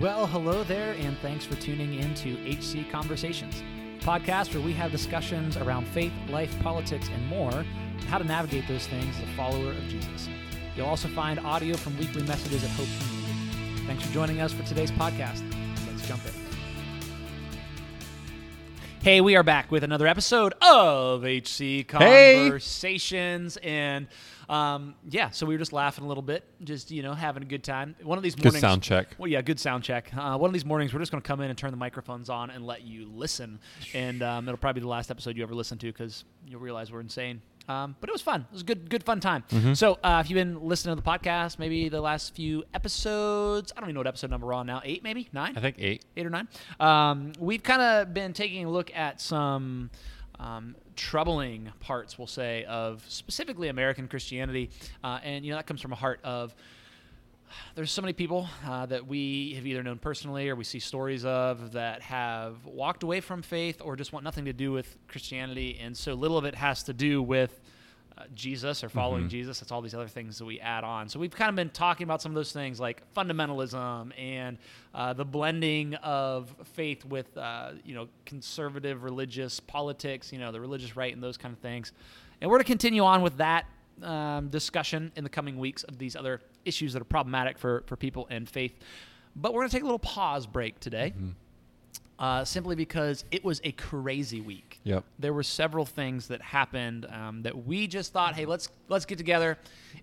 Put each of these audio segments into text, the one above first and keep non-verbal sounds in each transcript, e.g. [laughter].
Well, hello there, and thanks for tuning in to HC Conversations, a podcast where we have discussions around faith, life, politics, and more, and how to navigate those things as a follower of Jesus. You'll also find audio from weekly messages at Hope Community. Thanks for joining us for today's podcast. Let's jump in. Hey, we are back with another episode of HC Hey. Conversations, and um, yeah, so we were just laughing a little bit, just you know, having a good time. One of these Good mornings, sound check. well, yeah, good sound check. Uh, one of these mornings, we're just going to come in and turn the microphones on and let you listen. And um, it'll probably be the last episode you ever listen to because you'll realize we're insane. Um, but it was fun. It was a good, good, fun time. Mm-hmm. So uh, if you've been listening to the podcast, maybe the last few episodes, I don't even know what episode number we're on now. Eight, maybe nine I think eight. eight or nine. Um, we've kind of been taking a look at some um, troubling parts, we'll say, of specifically American Christianity, uh, and you know that comes from a heart of. There's so many people uh, that we have either known personally or we see stories of that have walked away from faith or just want nothing to do with Christianity, and so little of it has to do with uh, Jesus or following Jesus. It's all these other things that we add on. So we've kind of been talking about some of those things like fundamentalism and uh, the blending of faith with uh, you know conservative religious politics, you know the religious right and those kind of things. And we're to continue on with that um, discussion in the coming weeks of these other issues that are problematic for for people and faith. But we're going to take a little pause break today. Uh, simply because it was a crazy week Yep. there were several things that happened um, that we just thought, hey, let's let's get together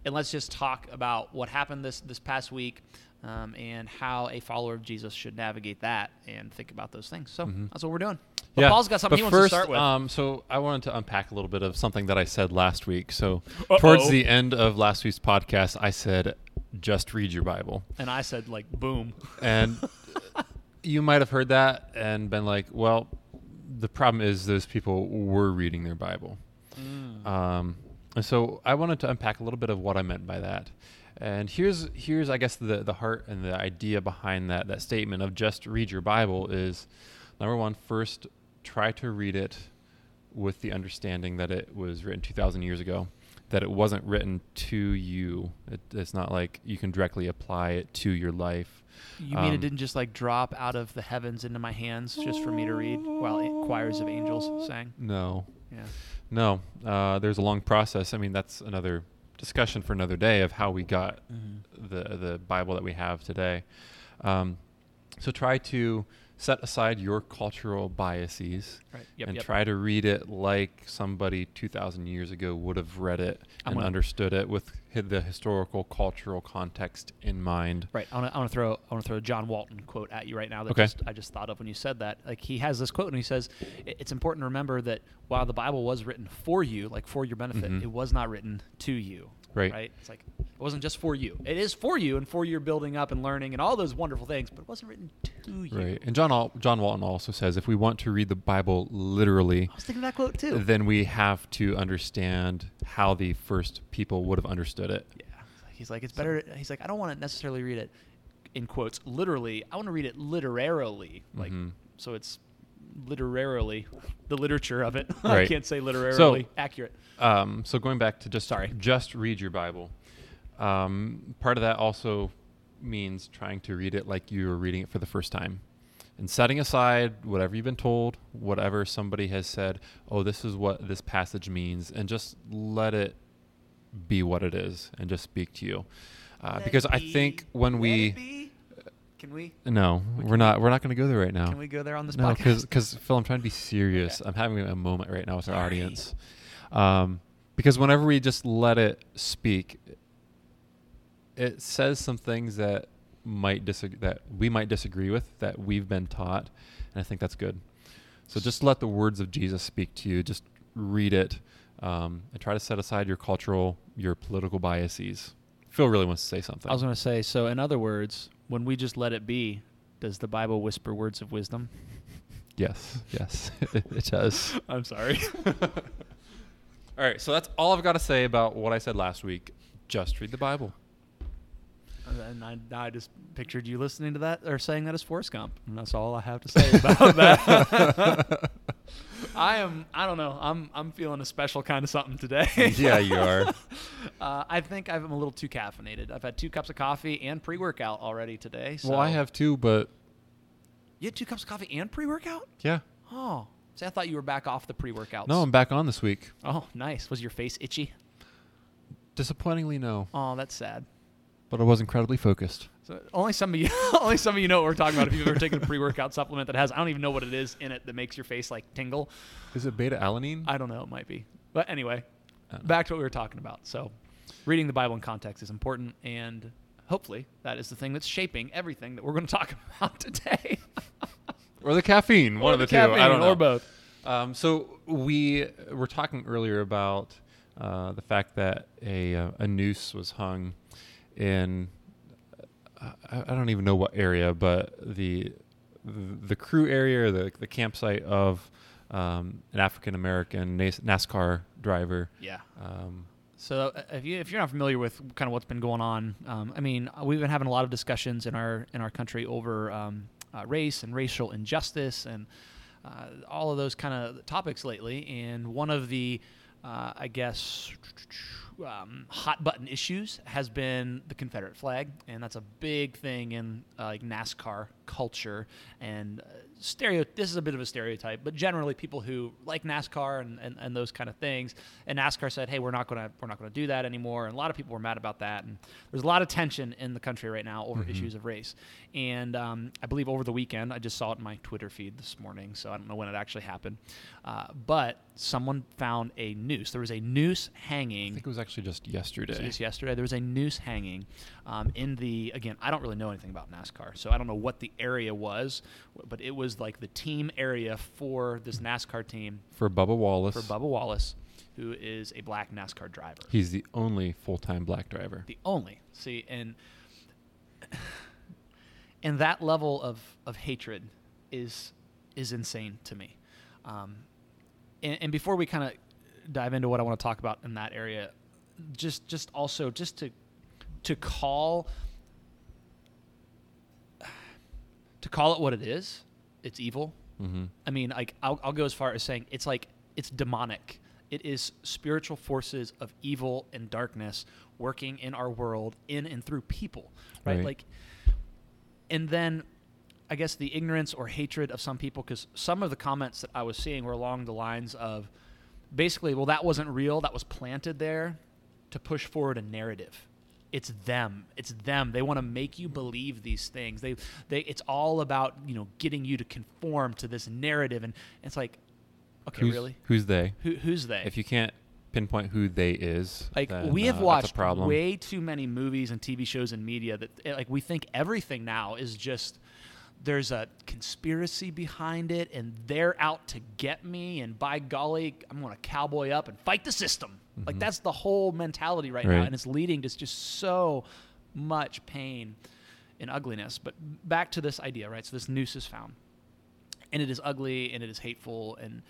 and let's just talk about what happened this this past week um, and how a follower of Jesus should navigate that and think about those things. So that's what we're doing. But yeah. Paul's got something but he first, wants to start with. Um, so I wanted to unpack a little bit of something that I said last week. So towards Uh-oh. the end of last week's podcast, I said, "Just read your Bible," and I said, like, boom. and [laughs] you might have heard that and been like, "Well, the problem is those people were reading their Bible." Um, and so I wanted to unpack a little bit of what I meant by that. And here's here's I guess the the heart and the idea behind that that statement of just read your Bible is number one, first try to read it with the understanding that it was written 2,000 years ago, that it wasn't written to you. It, it's not like you can directly apply it to your life. You mean it Um, didn't just like drop out of the heavens into my hands just for me to read while choirs of angels sang? No, Yeah. no. Uh, there's a long process. I mean, that's another discussion for another day of how we got the the Bible that we have today. Um, so try to set aside your cultural biases Right. Yep. and yep. try to read it like somebody 2,000 years ago would have read it I'm and understood it with the historical cultural context in mind. Right. I want to throw I want to throw a John Walton quote at you right now that Okay. just, I just thought of when you said that. Like he has this quote and he says, "It's important to remember that while the Bible was written for you, like for your benefit, Mhm. it was not written to you." Right. Right. It's like it wasn't just for you. It is for you and for your building up and learning and all those wonderful things, but it wasn't written to you. Right. And John Al- John Walton also says if we want to read the Bible literally, I was thinking that quote too. then we have to understand how the first people would have understood it. Yeah. He's like, it's better. He's like, I don't want to necessarily read it in quotes literally. I want to read it literarily. Like, Mhm. so it's literarily the literature of it. [laughs] I Right. can't say literarily accurate. Um, so going back to just Sorry. just read your Bible. Um, part of that also means trying to read it like you were reading it for the first time, and setting aside whatever you've been told, whatever somebody has said. Oh, this is what this passage means, and just let it be what it is, and just speak to you. Uh, Let because it I be. think when Let we it be. Can we no, We we're not we're not going to go there right now. can we go there on this No, because Phil, I'm trying to be [laughs] serious. Okay. I'm having a moment right now with our audience. Um, because whenever we just let it speak, it says some things that might disagree that we might disagree with that we've been taught, and I think that's good. So just let the words of Jesus speak to you. Just read it, um, and try to set aside your cultural, your political biases. Phil really wants to say something. I was going to say. So, in other words, when we just let it be, does the Bible whisper words of wisdom? [laughs] yes, yes, [laughs] it does. [laughs] I'm sorry. All right, so that's all I've got to say about what I said last week. Just read the Bible. And I, I just pictured you listening to that or saying that as Forrest Gump. And that's all I have to say about that. [laughs] I am. I don't know. I'm. I'm feeling a special kind of something today. [laughs] yeah, you are. [laughs] Uh, I think I'm a little too caffeinated. I've had two cups of coffee and pre-workout already today. So. Well, I have two, but You had two cups of coffee and pre-workout? yeah. Oh, see, I thought you were back off the pre-workouts. No, I'm back on this week. Oh, nice. Was your face itchy? Disappointingly, no. Oh, that's sad. But I was incredibly focused. So only some of you, [laughs] only some of you know what we're talking about. If you've ever taken a pre-workout supplement that has, I don't even know what it is in it that makes your face like tingle. Is it beta alanine? I don't know. It might be. But anyway, I don't know. back to what we were talking about. So, reading the Bible in context is important, and hopefully, that is the thing that's shaping everything that we're going [laughs] to talk about today. [laughs] or the caffeine. one Or of the, two. caffeine, I don't know. or both. Um, so we were talking earlier about uh, the fact that a uh, a noose was hung in I, I don't even know what area, but the the, the crew area or the the campsite of um, an African American NASCAR driver. Yeah. Um, So uh, if you if you're not familiar with kind of what's been going on, um, I mean, we've been having a lot of discussions in our in our country over um, uh, race and racial injustice and uh, all of those kind of topics lately. And one of the, uh, I guess, um, hot button issues has been the Confederate flag, and that's a big thing in uh, like NASCAR culture and uh, stereo. This is a bit of a stereotype, but generally people who like NASCAR and, and, and those kind of things. And NASCAR said, "Hey, we're not gonna we're not gonna do that anymore." And a lot of people were mad about that. And there's a lot of tension in the country right now over issues of race. And um, I believe over the weekend, I just saw it in my Twitter feed this morning, so I don't know when it actually happened. Uh, but someone found a noose. There was a noose hanging. I think it was actually just yesterday. just yesterday. There was a noose hanging um, in the again. I don't really know anything about NASCAR, so I don't know what the area was, but it was like the team area for this NASCAR team for Bubba Wallace. for Bubba Wallace, who is a black NASCAR driver, He's the only full time black driver. the only. See, and [sighs] and that level of of hatred is is insane to me. Um, and, and before we kind of dive into what I want to talk about in that area, just just also just to to call to call it what it is, it's evil. Mm-hmm. I mean, like I'll, I'll go as far as saying it's like it's demonic. It is spiritual forces of evil and darkness working in our world, in and through people, right? Right. Like, and then I guess the ignorance or hatred of some people, because some of the comments that I was seeing were along the lines of, basically, well, that wasn't real. That was planted there to push forward a narrative. It's them. It's them. They want to make you believe these things. They, they. It's all about you know getting you to conform to this narrative, and it's like, okay, who's, really? Who's they? Who, who's they? If you can't pinpoint who they is, like then, we have uh, a watched problem. way too many movies and TV shows and media that eh, like we think everything now is just there's a conspiracy behind it and they're out to get me and by golly I'm going to cowboy up and fight the system. Like Mhm. that's the whole mentality right, now and it's leading to just so much pain and ugliness. But back to this idea, right? So this noose is found. And it is ugly and it is hateful and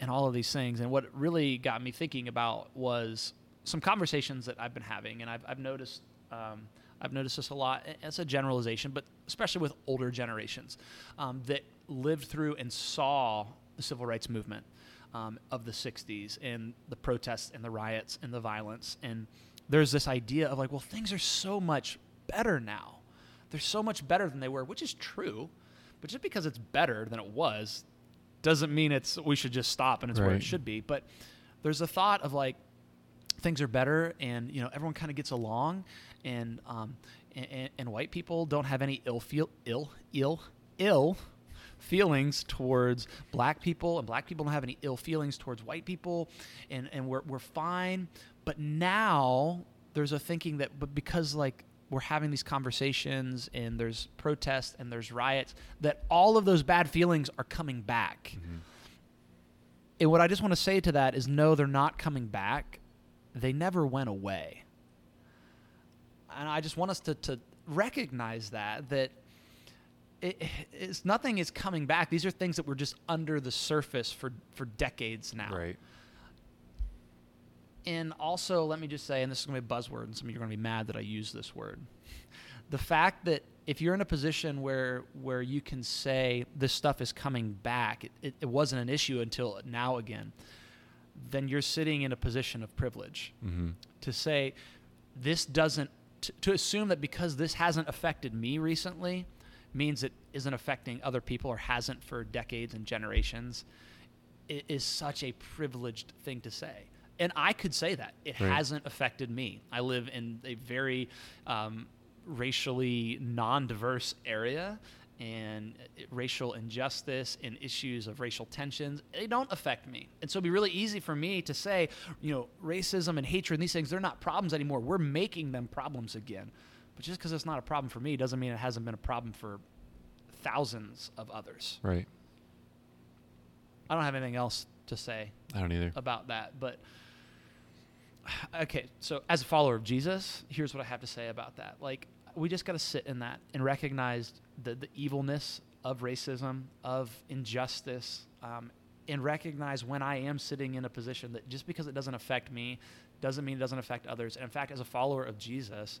and all of these things. And what really got me thinking about was some conversations that I've been having, and I've, I've noticed um, I've noticed this a lot. It's a generalization, but especially with older generations um, that lived through and saw the civil rights movement um, of the '60s and the protests and the riots and the violence. And there's this idea of like, well, things are so much better now. They're so much better than they were, which is true. But just because it's better than it was doesn't mean it's we should just stop and it's where it should be. But there's a thought of like things are better and you know everyone kind of gets along and um and, and white people don't have any ill feel ill ill ill feelings towards black people and black people don't have any ill feelings towards white people and and we're we're fine but now there's a thinking that but because like we're having these conversations and there's protests and there's riots that all of those bad feelings are coming back Mhm. and what I just want to say to that is no, they're not coming back. They never went away. And I just want us to, to recognize that, that it, it's nothing is coming back. These are things that were just under the surface for, for decades now. Right. And also, let me just say, and this is going to be a buzzword, and some of you are going to be mad that I use this word. The fact that if you're in a position where where you can say this stuff is coming back, it, it, it wasn't an issue until now again, then you're sitting in a position of privilege Mm-hmm. to say this doesn't to, to assume that because this hasn't affected me recently means it isn't affecting other people or hasn't for decades and generations i- is such a privileged thing to say. And i could say that. It Right. hasn't affected me. I live in a very um, racially non-diverse area and uh, racial injustice and issues of racial tensions they don't affect me. And so it'd be really easy for me to say you know racism and hatred and these things they're not problems anymore. We're making them problems again but just because it's not a problem for me doesn't mean it hasn't been a problem for thousands of others Right. i don't have anything else to say I don't either. about that. But okay, so as a follower of Jesus, here's what I have to say about that. Like, we just got to sit in that and recognize the, the evilness of racism, of injustice, um, and recognize when I am sitting in a position that just because it doesn't affect me doesn't mean it doesn't affect others. And in fact, as a follower of Jesus,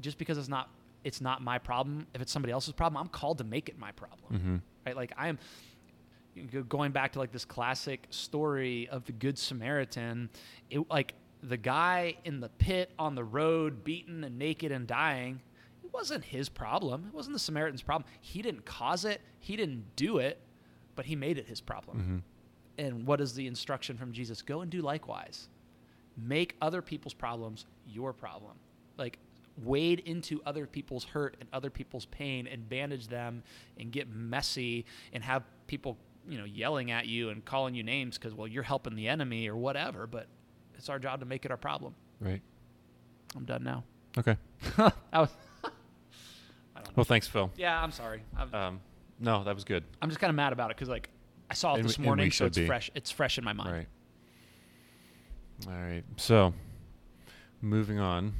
just because it's not it's not my problem, if it's somebody else's problem, I'm called to make it my problem Mm-hmm. right? Like I am going back to like this classic story of the Good Samaritan. It like the guy in the pit on the road, beaten and naked and dying. It wasn't his problem. It wasn't the Samaritan's problem. He didn't cause it. He didn't do it, but he made it his problem. Mm-hmm. And what is the instruction from Jesus? Go and do likewise. Make other people's problems your problem. Like wade into other people's hurt and other people's pain and bandage them and get messy and have people, you know, yelling at you and calling you names because well you're helping the enemy or whatever, but it's our job to make it our problem. Right. I'm done now. Okay. [laughs] I was [laughs] I don't know. Well, thanks, Phil. Yeah, I'm sorry. I'm, Um, no, that was good. I'm just kind of mad about it because like I saw it And this we- morning, so it's be. fresh. It's fresh in my mind. Right. All right. So, moving on,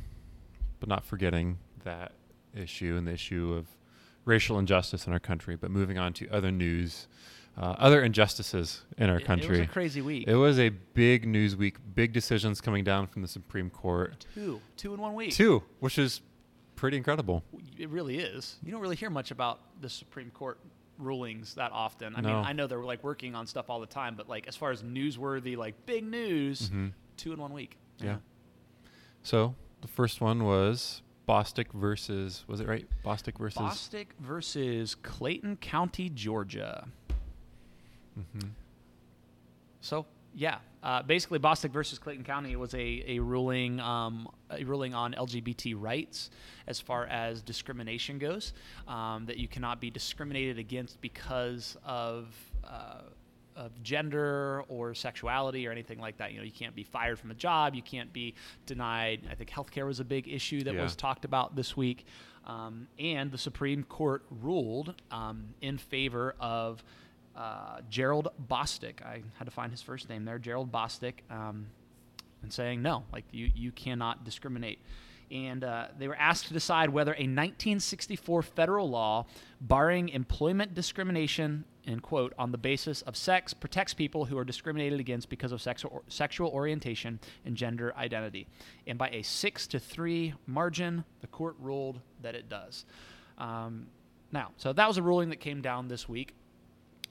but not forgetting that issue and the issue of racial injustice in our country, but moving on to other news, uh, other injustices in our It- It, country. was a crazy week. It was a big news week, big decisions coming down from the Supreme Court. two, two in one week. Two, which is pretty incredible. It really is. You don't really hear much about the Supreme Court rulings that often. I No. mean, I know they're like working on stuff all the time, but like as far as newsworthy, like big news, Mhm. two in one week. Yeah. So the first one was Bostock versus was it right? Bostock versus. Bostock versus Clayton County, Georgia. hmm So yeah, uh, basically Bostock versus Clayton County was a, a ruling um, a ruling on LGBT rights as far as discrimination goes. Um, that you cannot be discriminated against because of uh, of gender or sexuality or anything like that. You know, you can't be fired from a job. You can't be denied. I think healthcare was a big issue that Yeah. was talked about this week. Um, and the Supreme Court ruled um, in favor of uh, Gerald Bostock. I had to find his first name there, Gerald Bostock, um, and saying no, like you, you cannot discriminate. And uh, they were asked to decide whether a 1964 federal law barring employment discrimination, in quote, on the basis of sex protects people who are discriminated against because of sexual, sexual orientation and gender identity. And by a six to three margin, the court ruled that it does. Um, now, so that was a ruling that came down this week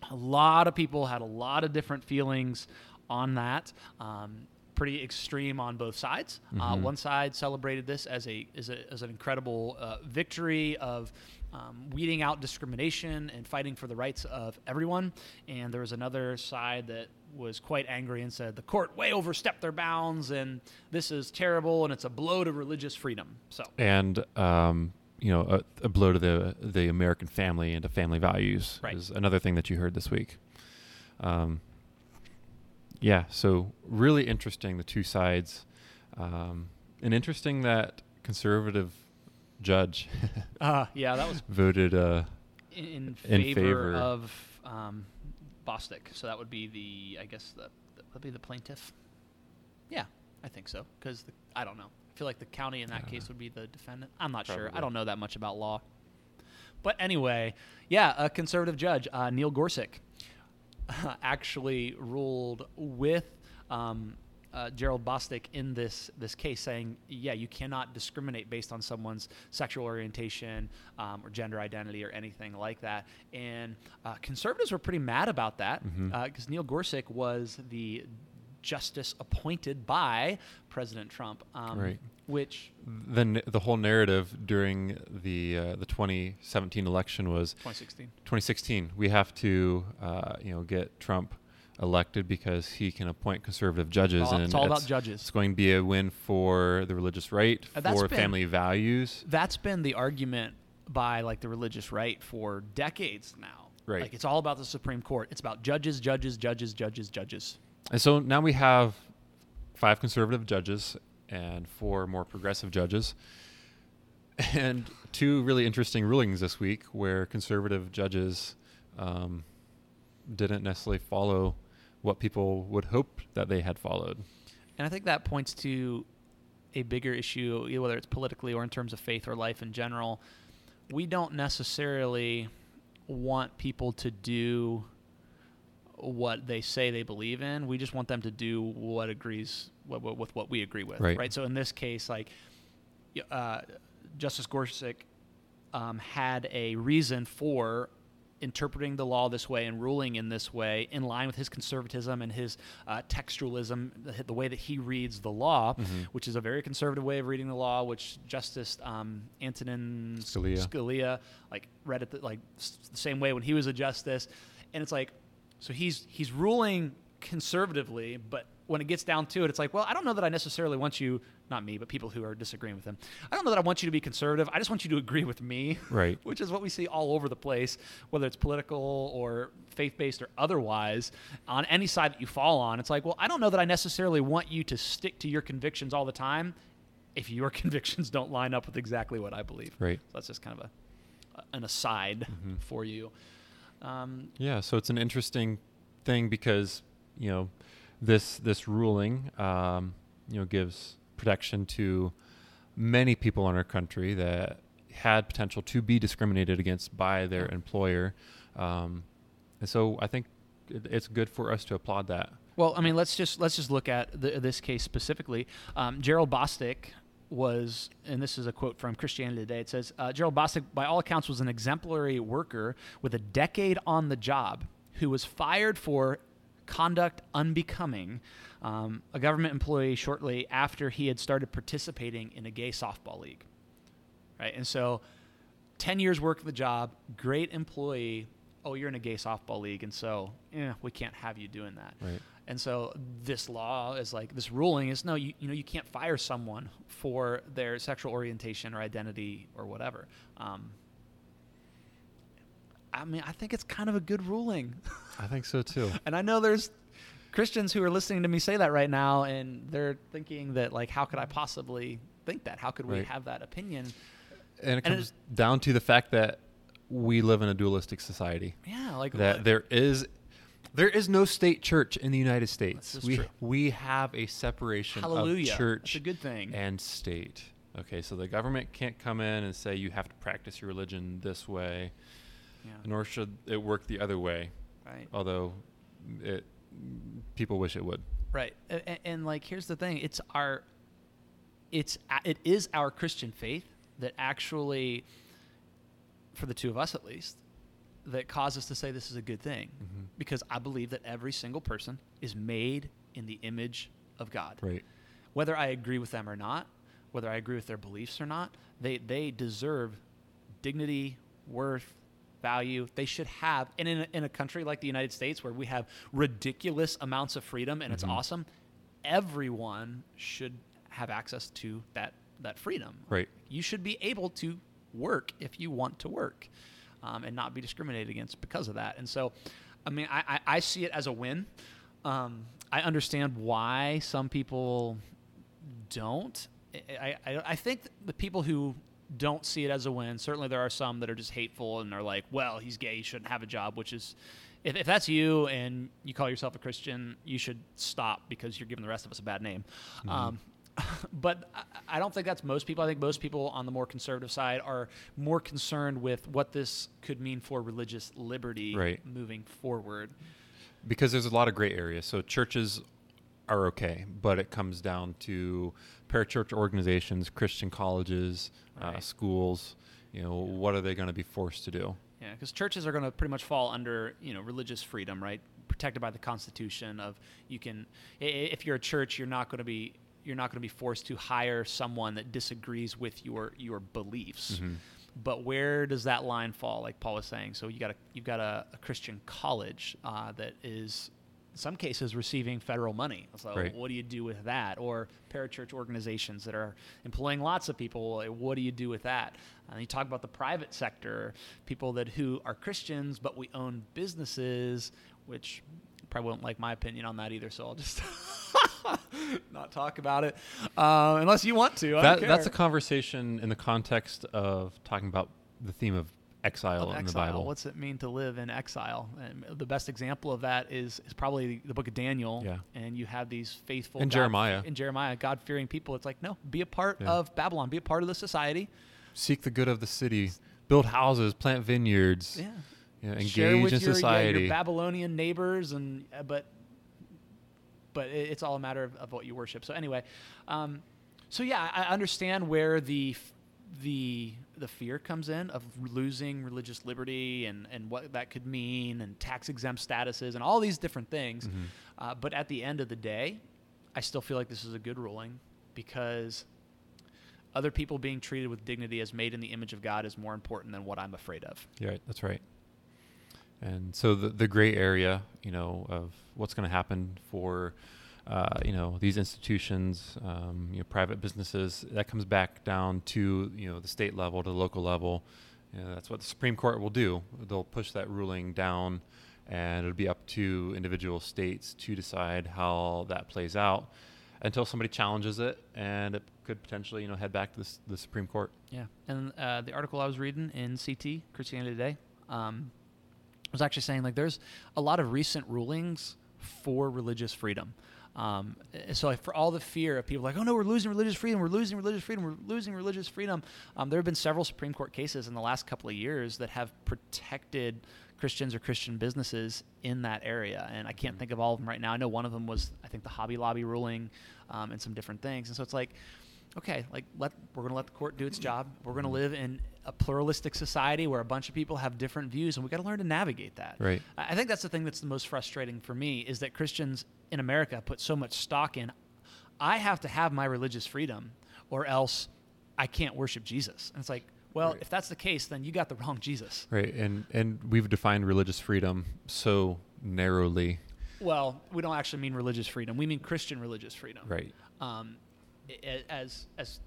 a lot of people had a lot of different feelings on that. Um, pretty extreme on both sides. Uh, Mhm. one side celebrated this as a as, a, as an incredible uh, victory of um, weeding out discrimination and fighting for the rights of everyone. And there was another side that was quite angry and said the court way overstepped their bounds and this is terrible and it's a blow to religious freedom. So And um, you know, a, a blow to the the American family and to family values Right. is another thing that you heard this week. Um, yeah, so really interesting the two sides, um, and interesting that conservative judge [laughs] uh, yeah, that was voted. Uh, in, in In favor, favor. of um, Bostock. So that would be the, I guess, the, that would be the plaintiff. Yeah, I think so. Because I don't know. I feel like the county in that case would be the defendant. I'm not sure. I don't know that much about law. But anyway, yeah, a conservative judge, uh, Neil Gorsuch, [laughs] actually ruled with um, uh, Gerald Bostock in this this case, saying, yeah, you cannot discriminate based on someone's sexual orientation um, or gender identity or anything like that. And uh, conservatives were pretty mad about that because Mhm. Neil Gorsuch was the justice appointed by President Trump, um, Right. which the n- the whole narrative during the uh, the 2017 election was 2016. 2016. We have to uh, you know get Trump elected because he can appoint conservative judges, and it's all about judges. It's going to be a win for the religious right, Uh, for been- family values. That's been the argument by like the religious right for decades now. Right. Like it's all about the Supreme Court. It's about judges, judges, judges, judges, judges. And so now we have five conservative judges and four more progressive judges. [laughs] And two really interesting rulings this week where conservative judges um, didn't necessarily follow what people would hope that they had followed. And I think that points to a bigger issue, whether it's politically or in terms of faith or life in general. We don't necessarily want people to do what they say they believe in. We just want them to do what agrees with, with what we agree with. Right. So in this case, like uh, Justice Gorsuch um, had a reason for interpreting the law this way and ruling in this way in line with his conservatism and his uh, textualism, the, the way that he reads the law, Mhm. which is a very conservative way of reading the law, which Justice um, Antonin Scalia. Scalia like read it the, like s- the same way when he was a justice, and it's like, so he's he's ruling conservatively, but when it gets down to it, it's like, well, I don't know that I necessarily want you, not me, but people who are disagreeing with him. I don't know that I want you to be conservative. I just want you to agree with me, Right. [laughs] which is what we see all over the place, whether it's political or faith based or otherwise, on any side that you fall on. It's like, well, I don't know that I necessarily want you to stick to your convictions all the time if your [laughs] convictions don't line up with exactly what I believe. Right. So that's just kind of a an aside Mhm. for you. Um, Yeah, so it's an interesting thing because you know this this ruling um, you know gives protection to many people in our country that had potential to be discriminated against by their employer, um, and so I think it, it's good for us to applaud that. Well, I mean, let's just let's just look at the, this case specifically. Um, Gerald Bostock was, and this is a quote from Christianity Today. It says, uh, "Gerald Bostock, by all accounts, was an exemplary worker with a decade on the job, who was fired for conduct unbecoming um, a government employee shortly after he had started participating in a gay softball league." Right, and so. 10 years work of the job, great employee. Oh, you're in a gay softball league, and so, yeah, we can't have you doing that. Right. And so this law is like this ruling is no, you, you know, you can't fire someone for their sexual orientation or identity or whatever. Um, I mean, I think it's kind of a good ruling. I think so too. [laughs] and I know there's Christians who are listening to me say that right now, and they're thinking that like, how could I possibly think that? How could we Right. have that opinion? And it And comes down to the fact that we live in a dualistic society. Yeah, like that what- there is there is no state church in the United States. We true. we have a separation Hallelujah. of church That's a good thing. and state. Okay, so the government can't come in and say you have to practice your religion this way, yeah, nor should it work the other way. right. Although it people wish it would. Right, and, and like here's the thing: it's our, it's it is our Christian faith that actually, for the two of us at least, that cause us to say this is a good thing, Mhm. because I believe that every single person is made in the image of God. Right. Whether I agree with them or not, whether I agree with their beliefs or not, they they deserve dignity, worth, value. They should have, and in a, in a country like the United States where we have ridiculous amounts of freedom and it's Mhm. awesome, everyone should have access to that that freedom. Right. You should be able to work if you want to work, um, and not be discriminated against because of that. And so, I mean, I, I, I see it as a win. Um, I understand why some people don't. I, I, I think the people who don't see it as a win, certainly there are some that are just hateful and are like, well, he's gay, he shouldn't have a job, which is, if, if that's you and you call yourself a Christian, you should stop because you're giving the rest of us a bad name. Um, [laughs] but I- I don't think that's most people. I think most people on the more conservative side are more concerned with what this could mean for religious liberty Right. moving forward. because there's a lot of gray areas. So churches are okay, but it comes down to parachurch organizations, Christian colleges, uh, schools. You know, what are they going to be forced to do? Yeah, because churches are going to pretty much fall under you know religious freedom, right? Protected by the Constitution. Of you can, if you're a church, you're not going to be you're not going to be forced to hire someone that disagrees with your your beliefs. Mhm. But where does that line fall? Like Paul was saying, so you got a you've got a, a Christian college uh, that is. Some cases, receiving federal money. So, Right. what do you do with that? Or parachurch organizations that are employing lots of people. What do you do with that? And you talk about the private sector, people that who are Christians, but we own businesses, which probably won't like my opinion on that either. So I'll just [laughs] not talk about it uh, unless you want to. I That, that's a conversation in the context of talking about the theme of exile in the. Bible. What's it mean to live in exile? And the best example of that is, is probably the book of Daniel. Yeah. And you have these faithful And God- Jeremiah. in Jeremiah, God fearing people. It's like no, be a part Yeah. of Babylon, be a part of the society. Seek the good of the city, build houses, plant vineyards, Yeah. Share engage with in your, yeah, your Babylonian neighbors, and uh, but but it, it's all a matter of, of what you worship. So anyway, um, so yeah, I I understand where the the the fear comes in of losing religious liberty and and what that could mean and tax exempt statuses and all these different things. Mhm. Uh, but at the end of the day, I still feel like this is a good ruling because other people being treated with dignity as made in the image of God is more important than what I'm afraid of. Yeah, right, that's right. And so the the gray area, you know, of what's going to happen for, uh, you know, these institutions, um, you know, private businesses, that comes back down to you know the state level to the local level. You know, that's what the Supreme Court will do. They'll push that ruling down, and it'll be up to individual states to decide how that plays out until somebody challenges it, and it could potentially you know head back to the, the Supreme Court. Yeah, and uh, the article I was reading in CT Christianity Today um, was actually saying like there's a lot of recent rulings for religious freedom. Um, eh, so like, for all the fear of people like, oh no, we're losing religious freedom, we're losing religious freedom, we're losing religious freedom. Um, there have been several Supreme Court cases in the last couple of years that have protected Christians or Christian businesses in that area, and I can't think of all of them right now. I know one of them was I think the Hobby Lobby ruling um, and some different things, and so it's like okay, like let we're going to let the court do its job. We're going to live in a pluralistic society where a bunch of people have different views, and we got to learn to navigate that. Right. I think that's the thing that's the most frustrating for me is that Christians in America put so much stock in. I have to have my religious freedom, or else I can't worship Jesus. And it's like, well, Right. if that's the case, then you got the wrong Jesus. Right, and and we've defined religious freedom so narrowly. Well, we don't actually mean religious freedom. We mean Christian religious freedom. Right. um, as as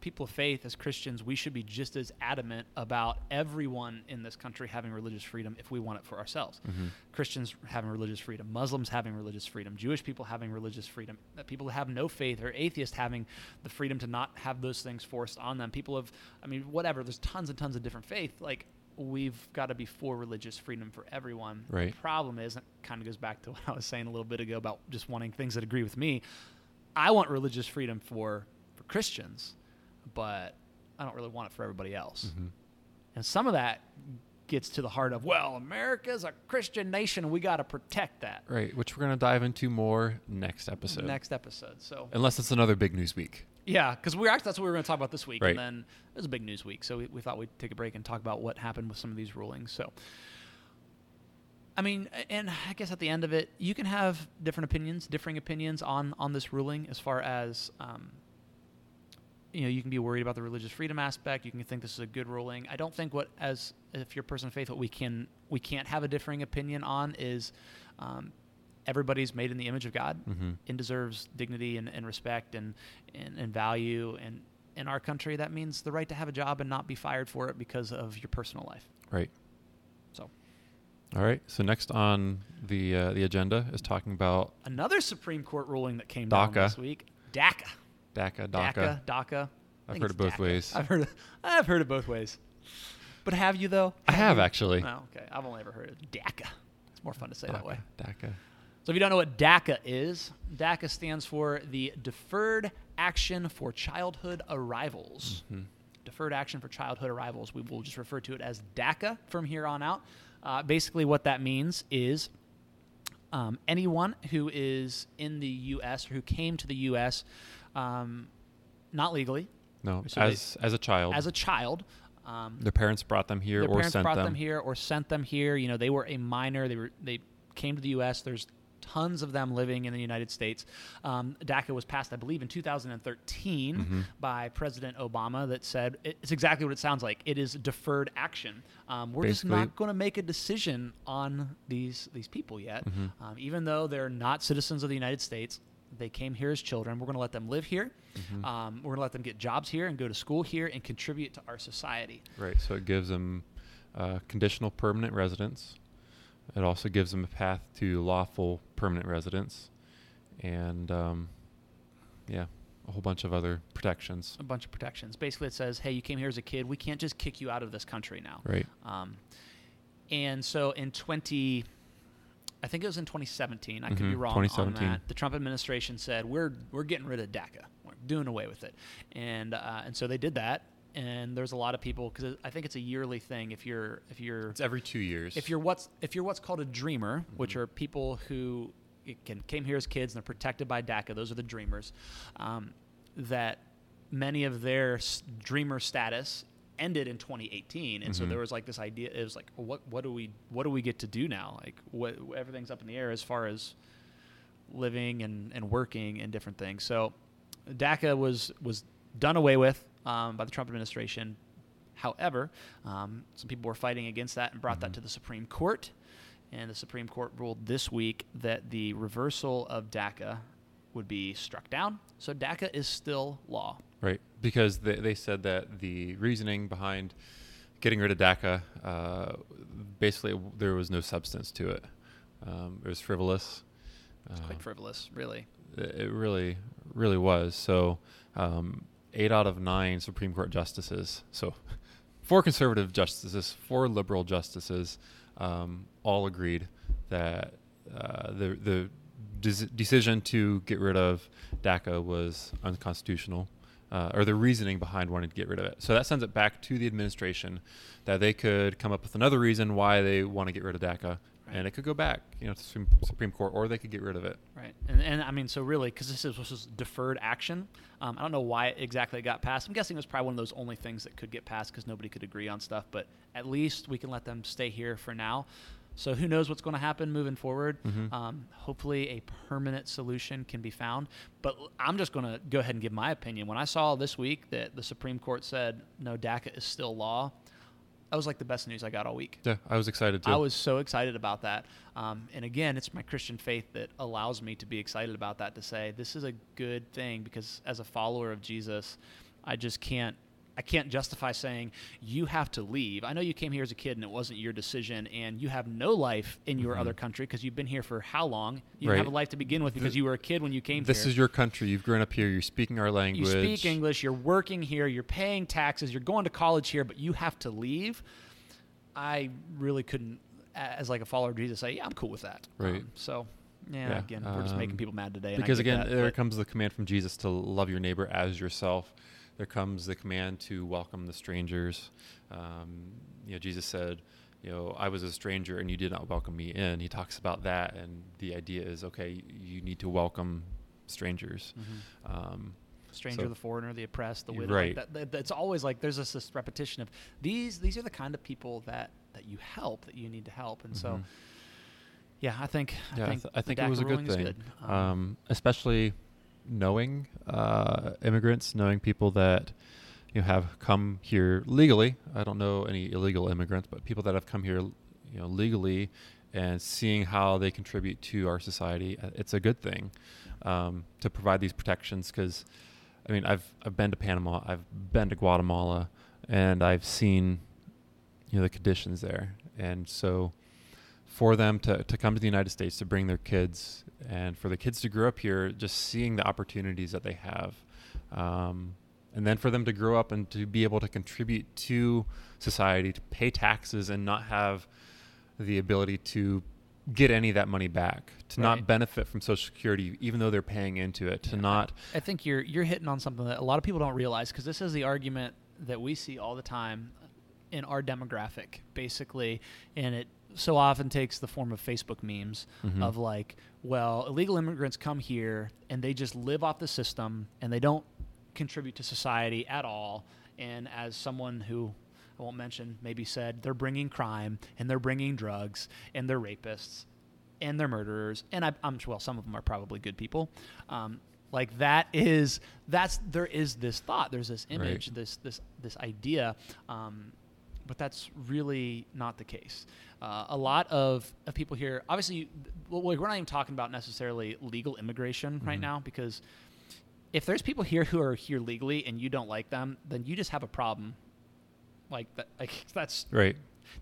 people of faith, as Christians, we should be just as adamant about everyone in this country having religious freedom if we want it for ourselves. Mhm. Christians having religious freedom, Muslims having religious freedom, Jewish people having religious freedom, uh, people who have no faith or atheists having the freedom to not have those things forced on them. People of, I mean, whatever. There's tons and tons of different faith. Like we've got to be for religious freedom for everyone. Right. The problem is, it kind of goes back to [laughs] what I was saying a little bit ago about just wanting things that agree with me. I want religious freedom for for Christians, but I don't really want it for everybody else. Mhm. And some of that gets to the heart of, well, America's a Christian nation, and we got to protect that. Right, which we're going to dive into more next episode. Next episode. So Unless it's another big news week. yeah, because we're actually that's what we were going to talk about this week, Right. and then it was a big news week, so we, we thought we'd take a break and talk about what happened with some of these rulings. So. I mean, and I guess at the end of it, you can have different opinions, differing opinions on on this ruling as far as um, you know, you can be worried about the religious freedom aspect. You can think this is a good ruling. I don't think what, as if you're a person of faith, what we can we can't have a differing opinion on is um, everybody's made in the image of God Mhm. and deserves dignity and, and respect and, and and value. And in our country, that means the right to have a job and not be fired for it because of your personal life. Right. All right. So next on the uh, the agenda is talking about another Supreme Court ruling that came down DACA. this week. DACA. DACA. DACA. DACA. DACA. I've think heard it's it both DACA. ways. I've heard. I've heard it both ways. But have you though? I have you? actually. Oh, okay. I've only ever heard of DACA. It's more fun to say that DACA. way. DACA. So if you don't know what DACA is, DACA stands for the Deferred Action for Childhood Arrivals. Mhm. Deferred Action for Childhood Arrivals. We will just refer to it as DACA from here on out. Uh, basically, what that means is um, anyone who is in the U.S. or who came to the U.S. Um, not legally No, So they- as as a child, as a child. Um, their parents brought them here their or parents sent brought them. them. here or sent them here. You know, they were a minor. They were they came to the U.S. There's tons of them living in the United States. Um, DACA was passed, I believe, in 2013 Mhm. by President Obama. That said, it's exactly what it sounds like. It is deferred action. Um, we're just not going to make a decision on these these people yet, Mhm. um, even though they're not citizens of the United States. They came here as children. We're going to let them live here. Mhm. Um, we're going to let them get jobs here and go to school here and contribute to our society. Right. So it gives them uh, conditional permanent residence. It also gives them a path to lawful permanent residence, and um, yeah, a whole bunch of other protections. a bunch of protections. Basically, it says, "Hey, you came here as a kid. We can't just kick you out of this country now." Right. Um, and so in 20, I think it was in 2017. I could be Mhm, wrong on 2017. that. The Trump administration said, "We're we're getting rid of DACA. We're doing away with it," and uh, and so they did that. And there's a lot of people because I think it's a yearly thing. If you're if you're It's every two years. if you're what's if you're what's called a dreamer, which Mhm. are people who can, came here as kids and they're protected by DACA, those are the dreamers. Um, that many of their s- dreamer status ended in 2018, and so Mhm. there was like this idea. It was like, what what do we what do we get to do now? Like, what everything's up in the air as far as living and, and working and different things. So DACA was was done away with um, by the Trump administration. However, um, some people were fighting against that and brought that Mhm. to the Supreme Court, and the Supreme Court ruled this week that the reversal of DACA would be struck down. So DACA is still law. Right, because they, they said that the reasoning behind getting rid of DACA, uh, basically there was no substance to it. Um, it was frivolous. It's Uh, quite frivolous, really. it it really, really was. So, um, eight out of nine Supreme Court justices, so [laughs] four conservative justices, four liberal justices, um, all agreed that uh, the the decision to get rid of DACA was unconstitutional. Uh, or the reasoning behind wanting to get rid of it. So that sends it back to the administration that they could come up with another reason why they want to get rid of DACA. And it could go back, you know, to Supreme, Supreme Court, or they could get rid of it. Right, and, and I mean, so really, because this is this is deferred action. Um, I don't know why exactly it got passed. I'm guessing it was probably one of those only things that could get passed because nobody could agree on stuff. But at least we can let them stay here for now. So who knows what's going to happen moving forward? Mhm. Um, hopefully, a permanent solution can be found. But I'm just going to go ahead and give my opinion. When I saw this week that the Supreme Court said no, DACA is still law, that was like the best news I got all week. Yeah, I was excited too. I was so excited about that. Um, and again, it's my Christian faith that allows me to be excited about that to say this is a good thing because as a follower of Jesus, I just can't. I can't justify saying you have to leave. I know you came here as a kid and it wasn't your decision, and you have no life in your Mhm. other country because you've been here for how long? You didn't have a life to begin with because Th- you were a kid when you came this here. is your country. You've grown up here. You're speaking our language. You speak English, you're working here, you're paying taxes, you're going to college here, but you have to leave. I really couldn't, as like a follower of Jesus, say, yeah, I'm cool with that. Right. Um, so, yeah, Yeah, again, we're just making um, people mad today. Because again, that, there comes the command from Jesus to love your neighbor as yourself. There comes the command to welcome the strangers. Um, you know, Jesus said, "You know, I was a stranger and you did not welcome me in." He talks about that, and the idea is, okay, you need to welcome strangers. Mhm. Um, stranger, so- the foreigner, the oppressed, the widow. right. Like that, that, it's always like there's this, this repetition of these. These are the kind of people that that you help, that you need to help, and so. mhm. Yeah, I think yeah, I I, think, th- I think it was a good thing, Um, um, especially knowing uh, immigrants, knowing people that you know, have come here legally. I don't know any illegal immigrants, but people that have come here, you know, legally, and seeing how they contribute to our society, uh, it's a good thing um, to provide these protections. Because, I mean, I've I've been to Panama, I've been to Guatemala, and I've seen, you know, the conditions there, and so for them to, to come to the United States to bring their kids and for the kids to grow up here, just seeing the opportunities that they have. Um, and then for them to grow up and to be able to contribute to society, to pay taxes and not have the ability to get any of that money back, to Right. not benefit from Social Security, even though they're paying into it, to Yeah, not. I think you're you're hitting on something that a lot of people don't realize because this is the argument that we see all the time in our demographic, basically, and it so often takes the form of Facebook memes Mhm. of like, well, illegal immigrants come here and they just live off the system and they don't contribute to society at all. And as someone who I won't mention maybe said, they're bringing crime and they're bringing drugs and they're rapists and they're murderers. And I, I'm well, some of them are probably good people. Um, like that is that's there is this thought. There's this image. Right. This this this idea. Um, but that's really not the case. Uh, a lot of, of people here, obviously, well, we're not even talking about necessarily legal immigration right Mhm. now because if there's people here who are here legally and you don't like them, then you just have a problem. Like that, [laughs] like that's Right.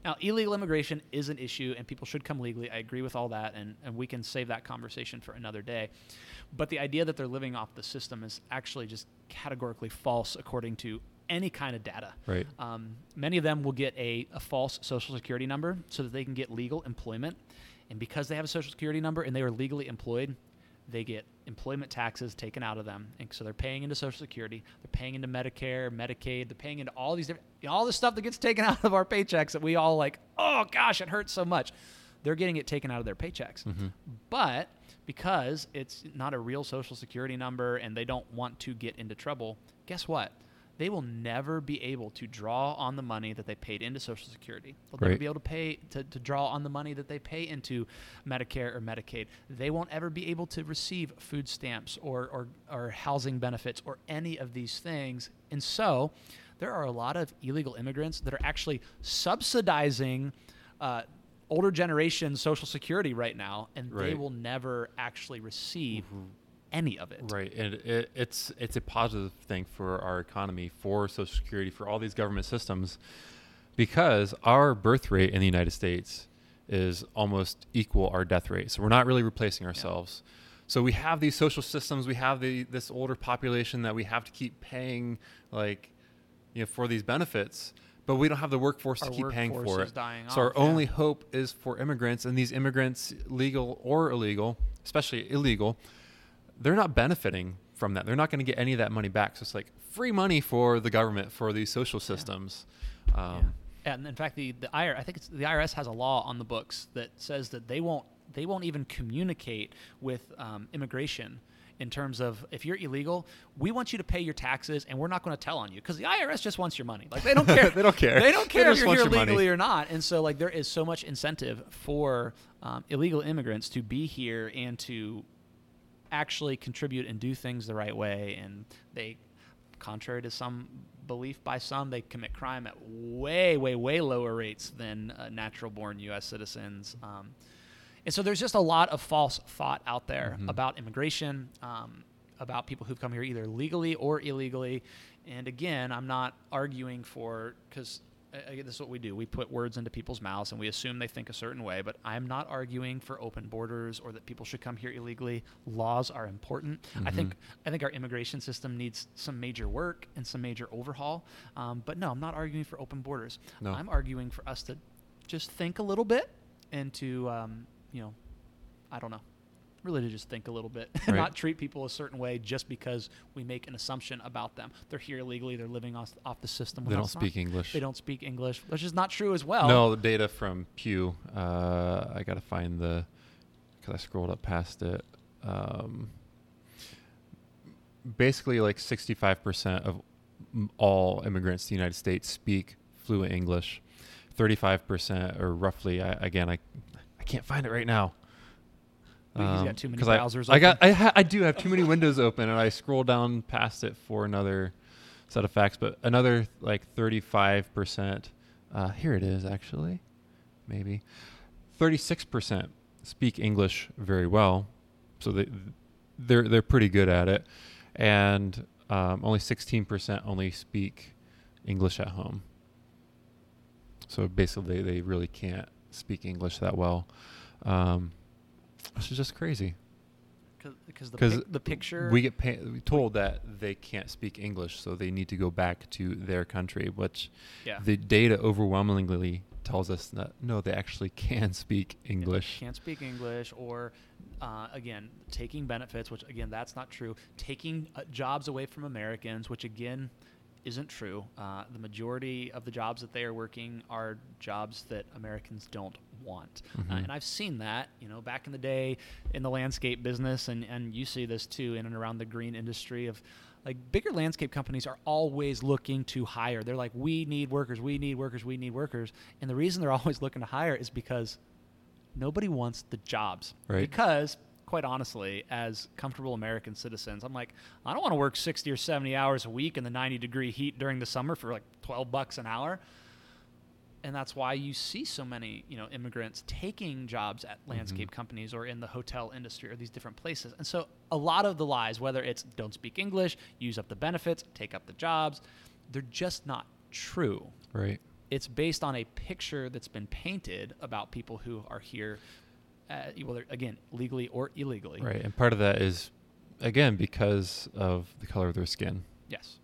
now illegal immigration is an issue and people should come legally. I agree with all that, and, and we can save that conversation for another day. But the idea that they're living off the system is actually just categorically false according to any kind of data. Right. Um, many of them will get a, a false social security number so that they can get legal employment. And because they have a social security number and they are legally employed, they get employment taxes taken out of them. And so they're paying into social security, they're paying into Medicare, Medicaid, they're paying into all these different, all the stuff that gets taken [laughs] out of our paychecks that we all like, oh gosh, it hurts so much. They're getting it taken out of their paychecks. Mhm. But because it's not a real social security number and they don't want to get into trouble, guess what? They will never be able to draw on the money that they paid into Social Security. They'll never be able to pay to, to draw on the money that they pay into Medicare or Medicaid. They won't ever be able to receive food stamps or, or, or housing benefits or any of these things. And so there are a lot of illegal immigrants that are actually subsidizing uh, older generation Social Security right now, and they will never actually receive any of it. Right, and it, it's it's a positive thing for our economy, for Social Security, for all these government systems, because our birth rate in the United States is almost equal our death rate. So we're not really replacing ourselves. So we have these social systems. We have the this older population that we have to keep paying, like, you know, for these benefits. But we don't have the workforce Our to keep paying for it. so our yeah. only hope is for immigrants, and these immigrants, legal or illegal, especially illegal, they're not benefiting from that. They're not going to get any of that money back. So it's like free money for the government for these social systems. Um, Yeah. And in fact, the, the IRS, I think it's the IRS has a law on the books that says that they won't they won't even communicate with um, immigration in terms of if you're illegal, we want you to pay your taxes, and we're not going to tell on you because the IRS just wants your money. Like they don't [laughs] care. They don't care. They don't They care if you're here your money. legally or not. And so like there is so much incentive for um, illegal immigrants to be here and to actually contribute and do things the right way and they contrary to some belief by some they commit crime at way way way lower rates than uh, natural born us citizens um, and so there's just a lot of false thought out there Mhm. about immigration um, about people who've come here either legally or illegally and again i'm not arguing for because this is what we do. We put words into people's mouths and we assume they think a certain way, but I'm not arguing for open borders or that people should come here illegally. Laws are important. I think I think our immigration system needs some major work and some major overhaul. Um, but no, I'm not arguing for open borders. No. I'm arguing for us to just think a little bit and to um, you know, I don't know, really to just think a little bit [laughs] and Right. not treat people a certain way just because we make an assumption about them. They're here illegally. They're living off, off the system. they don't that's not- speak English. They don't speak English, which is not true as well. No, the data from Pew. Uh, I got to find the because I scrolled up past it. Um, basically, like 65% of all immigrants to the United States speak fluent English. 35%, or roughly, I, again, I I can't find it right now. He's got Um, too many 'cause I- browsers I, got. I, ha- I do have too many windows open, and I scroll down past it for another set of facts. But another like thirty-five percent. Uh, here it is, actually. Maybe thirty-six percent speak English very well, so they they're they're pretty good at it, and um, only sixteen percent only speak English at home. So basically, they really can't speak English that well. Um, which is just crazy. because the, pic- the picture We get pay- told that they can't speak English, so they need to go back to their country, which yeah the data overwhelmingly tells us that no, they actually [laughs] can speak English. can't speak English or uh, again taking benefits, which again that's not true. Taking uh, jobs away from Americans, which again isn't true. Uh, the majority of the jobs that they are working are jobs that Americans don't want, uh, Mhm. and I've seen that. You know, back in the day in the landscape business, and and you see this too in and around the green industry of. Like bigger landscape companies are always looking to hire. They're like, we need workers, we need workers, we need workers. And the reason they're [laughs] always looking to hire is because nobody wants the jobs. Right. Because, quite honestly, as comfortable American citizens, I'm like, I don't want to work 60 or 70 hours a week in the 90 degree heat during the summer for like 12 bucks an hour. And that's why you see so many, you know, immigrants taking jobs at mm-hmm. landscape companies or in the hotel industry or these different places. And so a lot of the lies, whether it's don't speak English, use up the benefits, take up the jobs, they're just not true Right. it's based on a picture that's been painted about people who are here, uh, whether again legally or illegally. Right. And part of that is, again, because of the color of their skin, Yes.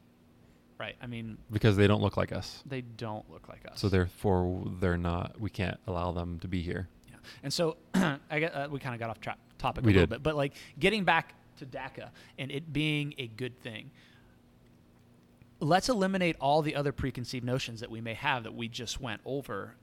Right. I mean, because they don't look like us. they don't look like us. So therefore, they're not. We can't allow them to be here. Yeah. And so [clears throat] I get, uh, we kind of got off tra- topic We a little did. bit, but like getting back to DACA and it being a good thing. Let's eliminate all the other preconceived notions that we may have that we just went over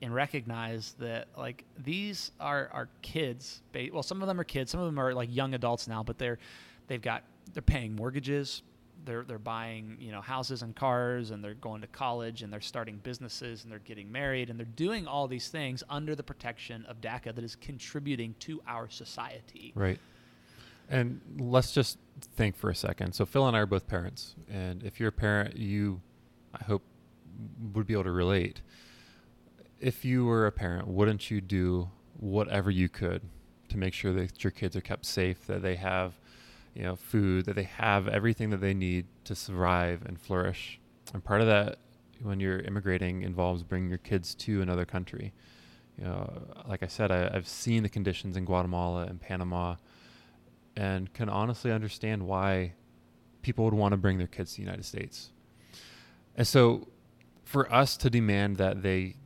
and recognize that like these are are kids well some of them are kids some of them are like young adults now but they're they've got they're paying mortgages they're they're buying you know houses and cars and they're going to college and they're starting businesses and they're getting married and they're doing all these things under the protection of DACA that is contributing to our society. Right. And let's just think for a second. So Phil and I are both parents, and if you're a parent, you, I hope, would be able to relate. If you were a parent, wouldn't you do whatever you could to make sure that your kids are kept safe, that they have, you know, food, that they have everything that they need to survive and flourish? And part of that, when you're immigrating, involves bringing your kids to another country. You know, like I said, I, I've seen the conditions in Guatemala and Panama and can honestly understand why people would want to bring their kids to the United States. And so for us to demand that they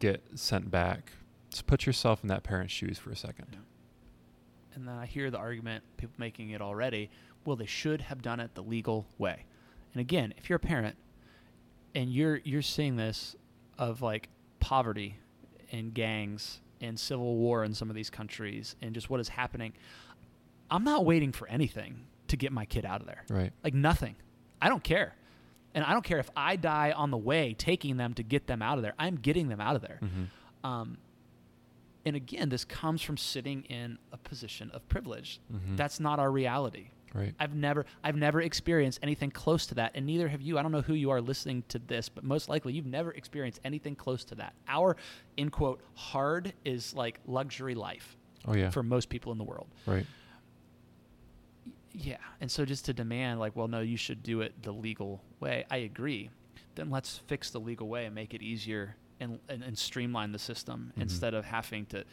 get sent back, just put yourself in that parent's shoes for a second. And then I hear the argument, people making it already, well, they should have done it the legal way. And again, if you're a parent and you're you're seeing this of like poverty and gangs and civil war in some of these countries and just what is happening, I'm not waiting for anything to get my kid out of there. Right. Like nothing. I don't care. And I don't care if I die on the way taking them to get them out of there. I'm getting them out of there. Mm-hmm. Um, and again, this comes from sitting in a position of privilege. Mhm. That's not our reality. Right. I've never, I've never experienced anything close to that, and neither have you. I don't know who you are listening to this, but most likely you've never experienced anything close to that. Our, in quote, hard is like luxury life Oh yeah. for most people in the world. right. Yeah, and so just to demand like, well, no, you should do it the legal way. I agree. Then let's fix the legal way and make it easier and and, and streamline the system Mhm. instead of having to.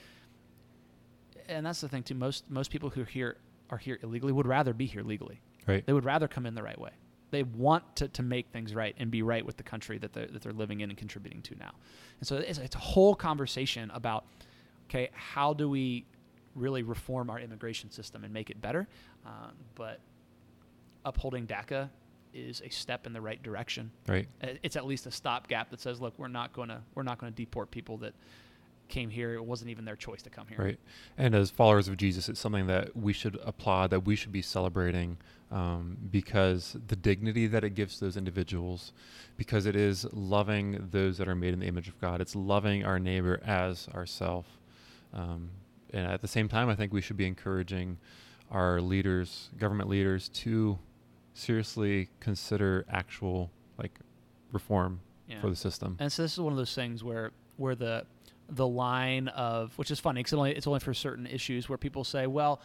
And that's the thing too. Most most people who are here are here illegally would rather be here legally. Right. They would rather come in the right way. They want to, to make things right and be right with the country that they're, that they're living in and contributing to now. And so it's, it's a whole conversation about, okay, how do we really reform our immigration system and make it better? Um, but upholding DACA is a step in the right direction. Right. Uh, It's at least a stopgap that says, look, we're not going to we're not going to deport people that came here. It wasn't even their choice to come here. Right. And as followers of Jesus, it's something that we should applaud, that we should be celebrating, um, because the dignity that it gives those individuals, because it is loving those that are made in the image of God. It's loving our neighbor as ourself. Um, and at the same time, I think we should be encouraging our leaders, government leaders, to seriously consider actual like reform Yeah. for the system. And so this is one of those things where where the the line of which is funny because it only, it's only for certain issues where people say, well,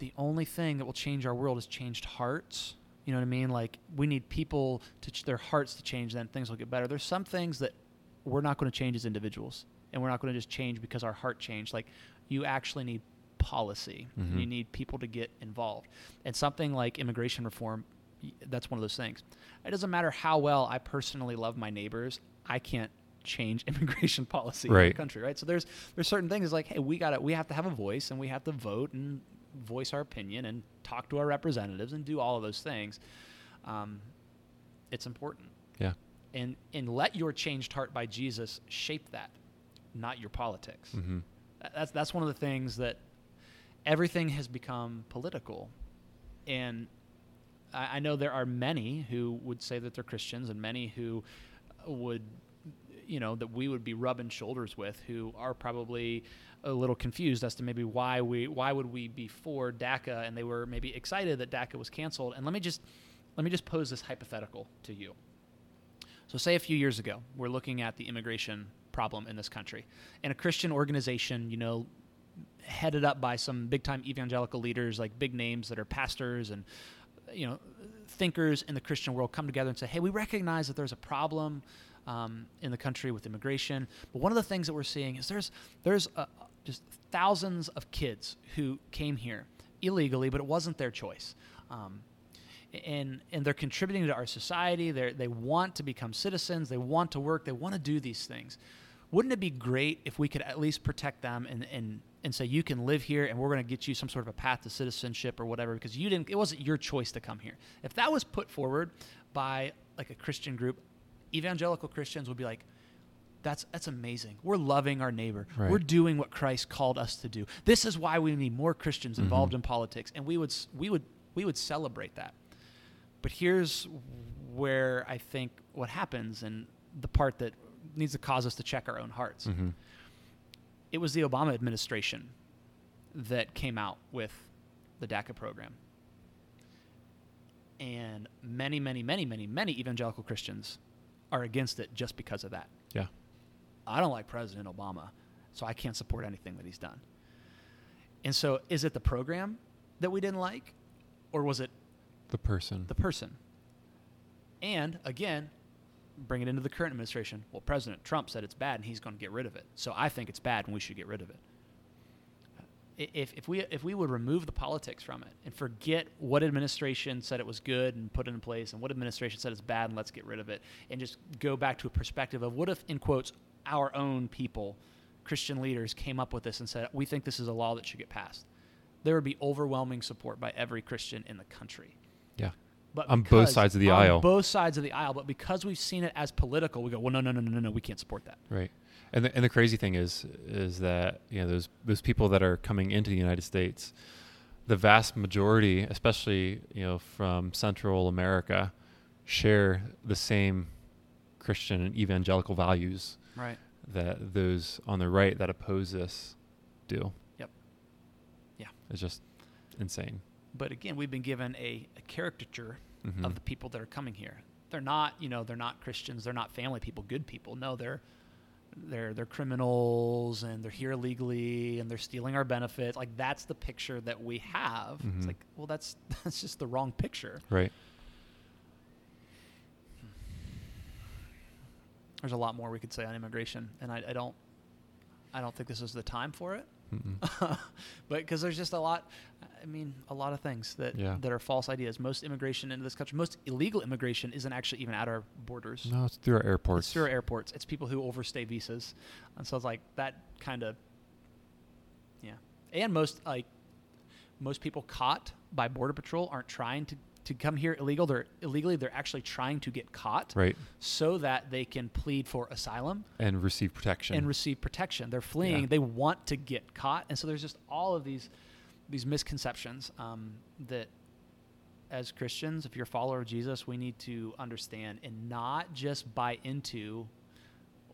the only thing that will change our world is changed hearts. You know what I mean? Like we need people to ch- their hearts to change, then things will get better. There's some things that we're not going to change as individuals, and we're not going to just change because our heart changed. Like you actually need policy. and You need people to get involved, and something like immigration reform, that's one of those things. It doesn't matter how well I personally love my neighbors. I can't change [laughs] immigration policy in the country, right? So there's there's certain things like, hey, we got to we have to have a voice and we have to vote and voice our opinion and talk to our representatives and do all of those things. Um, it's important. Yeah. And and let your changed heart by Jesus shape that, not your politics. hmm That's that's one of the things that everything has become political, and I, I know there are many who would say that they're Christians, and many who would, you know, that we would be rubbing shoulders with, who are probably a little confused as to maybe why we why would we be for DACA, and they were maybe excited that DACA was canceled. And let me just let me just pose this hypothetical to you. So, say a few years ago, we're looking at the immigration problem in this country, and a Christian organization, you know, headed up by some big time evangelical leaders, like big names that are pastors and, you know, thinkers in the Christian world come together and say, hey, we recognize that there's a problem um, in the country with immigration, but one of the things that we're seeing is there's, there's uh just thousands of kids who came here illegally, but it wasn't their choice. Um, and and they're contributing to our society. They they want to become citizens. They want to work. They want to do these things. Wouldn't it be great if we could at least protect them and and and say you can live here and we're going to get you some sort of a path to citizenship or whatever because you didn't. It wasn't your choice to come here. If that was put forward by like a Christian group, evangelical Christians would be like. That's that's amazing. We're loving our neighbor. Right. We're doing what Christ called us to do. This is why we need more Christians involved Mhm. in politics, and we would we would we would celebrate that. But here's where I think what happens, and the part that needs to cause us to check our own hearts. hmm It was the Obama administration that came out with the DACA program. And many, many, many, many, many evangelical Christians are against it just because of that. Yeah. I don't like President Obama, so I can't support anything that he's done. And so, is it the program that we didn't like, or was it The person. the person. And again, bring it into the current administration. Well, President Trump said it's bad and he's going to get rid of it. So I think it's bad and we should get rid of it. If, if, we, if we would remove the politics from it and forget what administration said it was good and put it in place and what administration said it's bad and let's get rid of it and just go back to a perspective of what if, in quotes, our own people, Christian leaders, came up with this and said, we think this is a law that should get passed. There would be overwhelming support by every Christian in the country. But On both sides of the on aisle. both sides of the aisle. But because we've seen it as political, we go, well, no, no, no, no, no, no, we can't support that. Right. And the, and the crazy thing is is that you know those those people that are coming into the United States, the vast majority, especially you know from Central America, share the same Christian and evangelical values Right. that those on the right that oppose this do. Yep. Yeah. It's just insane. But again, we've been given a, a caricature Mhm. of the people that are coming here. They're not, you know, they're not Christians. They're not family people, good people. No, they're they're they're criminals and they're here illegally and they're stealing our benefits. Like that's the picture that we have. It's Mhm. like, well, that's [laughs] that's just the wrong picture. Right. There's a lot more we could say on immigration, and I, I don't I don't think this is the time for it. [laughs] But because there's just a lot i mean a lot of things that Yeah. that are false ideas. Most immigration into this country most illegal immigration isn't actually even at our borders. No, it's through our airports. it's through our airports. It's people who overstay visas. And so it's like that kind of yeah. And most like most people caught by border patrol aren't trying to to come here illegal they're illegally they're actually trying to get caught Right. so that they can plead for asylum And receive protection. and receive protection. They're fleeing. Yeah. They want to get caught, and so there's just all of these these misconceptions um, that, as Christians, if you're a follower of Jesus, we need to understand and not just buy into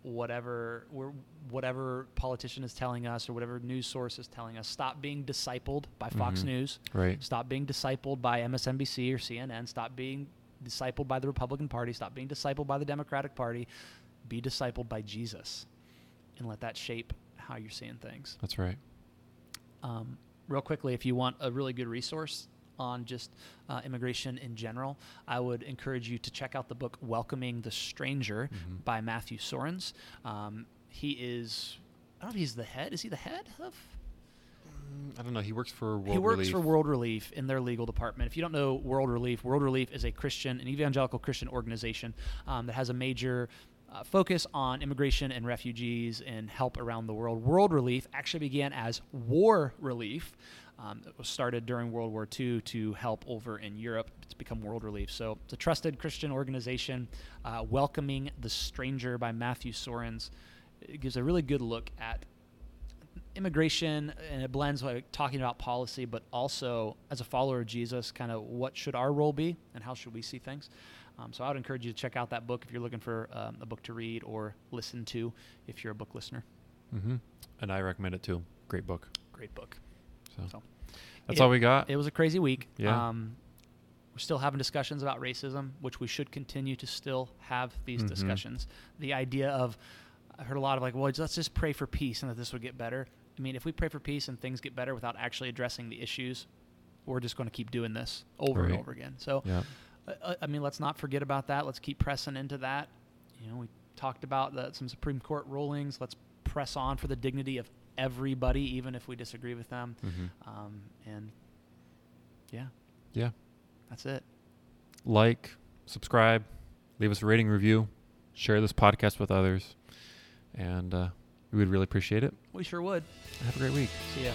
whatever we're, whatever politician is telling us or whatever news source is telling us. Stop being discipled by Fox Mhm. News. right. Stop being discipled by MSNBC or CNN. Stop being discipled by the Republican Party. Stop being discipled by the Democratic Party. Be discipled by Jesus and let that shape how you're seeing things. That's right. Um, real quickly, if you want a really good resource on just uh, immigration in general, I would encourage you to check out the book Welcoming the Stranger Mhm. by Matthew Soerens. Um, he is, I don't know if he's the head. Is he the head of? I don't know. He works for World he works Relief. for World Relief in their legal department. If you don't know World Relief, World Relief is a Christian, an evangelical Christian organization um, that has a major uh, focus on immigration and refugees and help around the world. World Relief actually began as War Relief. Um, it was started during World War II to help over in Europe. It's become World Relief. So it's a trusted Christian organization. Uh, Welcoming the Stranger by Matthew Soerens. It gives a really good look at immigration and it blends like talking about policy but also as a follower of jesus kind of what should our role be and how should we see things um, so i would encourage you to check out that book if you're looking for um, a book to read or listen to if you're a book listener Mm-hmm. And I recommend it too. Great book. great book So, So, that's it- all we got. it was a crazy week Yeah. um, we're still having discussions about racism which we should continue to still have these Mhm. discussions the idea of i heard a lot of like well let's just pray for peace and that this would get better i mean if we pray for peace and things get better without actually addressing the issues we're just going to keep doing this over and over again so yeah. Uh, I mean, let's not forget about that. Let's keep pressing into that. You know, we talked about the, some Supreme Court rulings. Let's press on for the dignity of everybody, even if we disagree with them. Mm-hmm. Um, and yeah, Yeah. that's it. Like, subscribe, leave us a rating review, share this podcast with others, and uh, we would really appreciate it. We sure would. Have a great week. See ya.